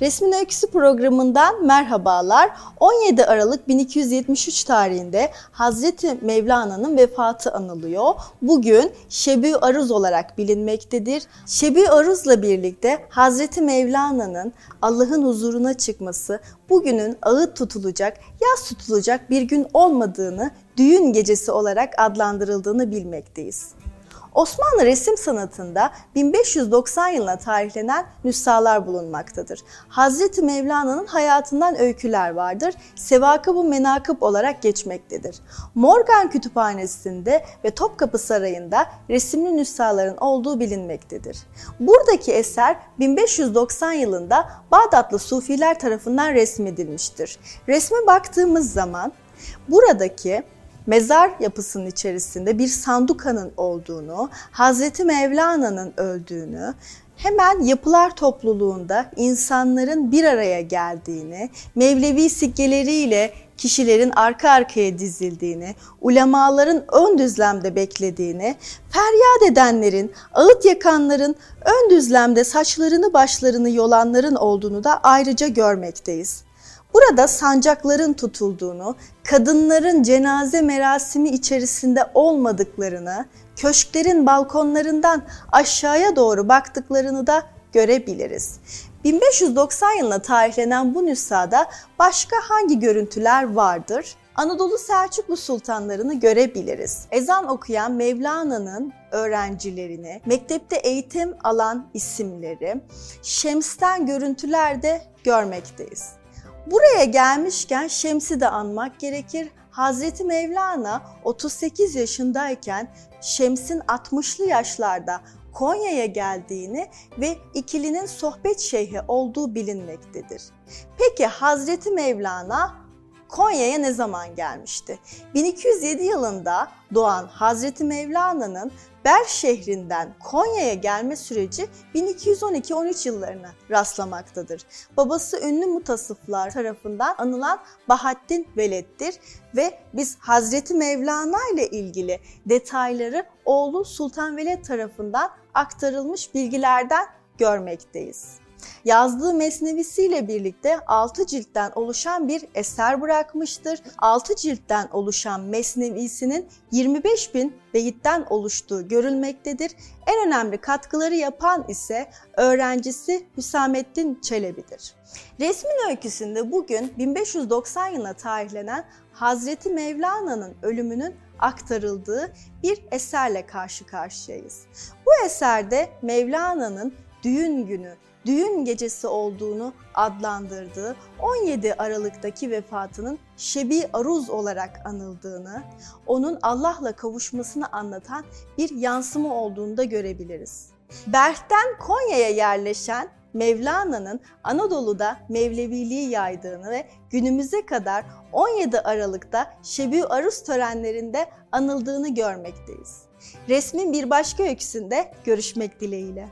Resmin Öyküsü programından merhabalar. 17 Aralık 1273 tarihinde Hazreti Mevlana'nın vefatı anılıyor. Bugün Şebi Aruz olarak bilinmektedir. Şebi Aruz'la birlikte Hazreti Mevlana'nın Allah'ın huzuruna çıkması bugünün ağıt tutulacak, yas tutulacak bir gün olmadığını, düğün gecesi olarak adlandırıldığını bilmekteyiz. Osmanlı resim sanatında 1590 yılına tarihlenen nüshalar bulunmaktadır. Hazreti Mevlana'nın hayatından öyküler vardır. Sevakı bu menakıb olarak geçmektedir. Morgan Kütüphanesi'nde ve Topkapı Sarayı'nda resimli nüshaların olduğu bilinmektedir. Buradaki eser 1590 yılında Bağdatlı Sufiler tarafından resmedilmiştir. Resme baktığımız zaman buradaki mezar yapısının içerisinde bir sandukanın olduğunu, Hazreti Mevlana'nın öldüğünü, hemen yapılar topluluğunda insanların bir araya geldiğini, Mevlevi sikkeleriyle kişilerin arka arkaya dizildiğini, ulemaların ön düzlemde beklediğini, feryat edenlerin, ağıt yakanların ön düzlemde saçlarını başlarını yolanların olduğunu da ayrıca görmekteyiz. Burada sancakların tutulduğunu, kadınların cenaze merasimi içerisinde olmadıklarını, köşklerin balkonlarından aşağıya doğru baktıklarını da görebiliriz. 1590 yılına tarihlenen bu nüshada başka hangi görüntüler vardır? Anadolu Selçuklu sultanlarını görebiliriz. Ezan okuyan Mevlana'nın öğrencilerini, mektepte eğitim alan isimleri, Şems'ten görüntüler de görmekteyiz. Buraya gelmişken Şems'i de anmak gerekir. Hazreti Mevlana 38 yaşındayken Şems'in 60'lı yaşlarda Konya'ya geldiğini ve ikilinin sohbet şeyhi olduğu bilinmektedir. Peki Hazreti Mevlana Konya'ya ne zaman gelmişti? 1207 yılında doğan Hazreti Mevlana'nın Ber şehrinden Konya'ya gelme süreci 1212-13 yıllarına rastlamaktadır. Babası ünlü mutasıflar tarafından anılan Bahattin Veled'dir ve biz Hazreti Mevlana ile ilgili detayları oğlu Sultan Veled tarafından aktarılmış bilgilerden görmekteyiz yazdığı mesnevisiyle birlikte 6 ciltten oluşan bir eser bırakmıştır. 6 ciltten oluşan mesnevisinin 25 bin beyitten oluştuğu görülmektedir. En önemli katkıları yapan ise öğrencisi Hüsamettin Çelebi'dir. Resmin öyküsünde bugün 1590 yılına tarihlenen Hazreti Mevlana'nın ölümünün aktarıldığı bir eserle karşı karşıyayız. Bu eserde Mevlana'nın düğün günü düğün gecesi olduğunu adlandırdığı 17 Aralık'taki vefatının Şebi Aruz olarak anıldığını, onun Allah'la kavuşmasını anlatan bir yansıma olduğunu da görebiliriz. Berh'ten Konya'ya yerleşen Mevlana'nın Anadolu'da Mevleviliği yaydığını ve günümüze kadar 17 Aralık'ta Şebi Aruz törenlerinde anıldığını görmekteyiz. Resmin bir başka öyküsünde görüşmek dileğiyle.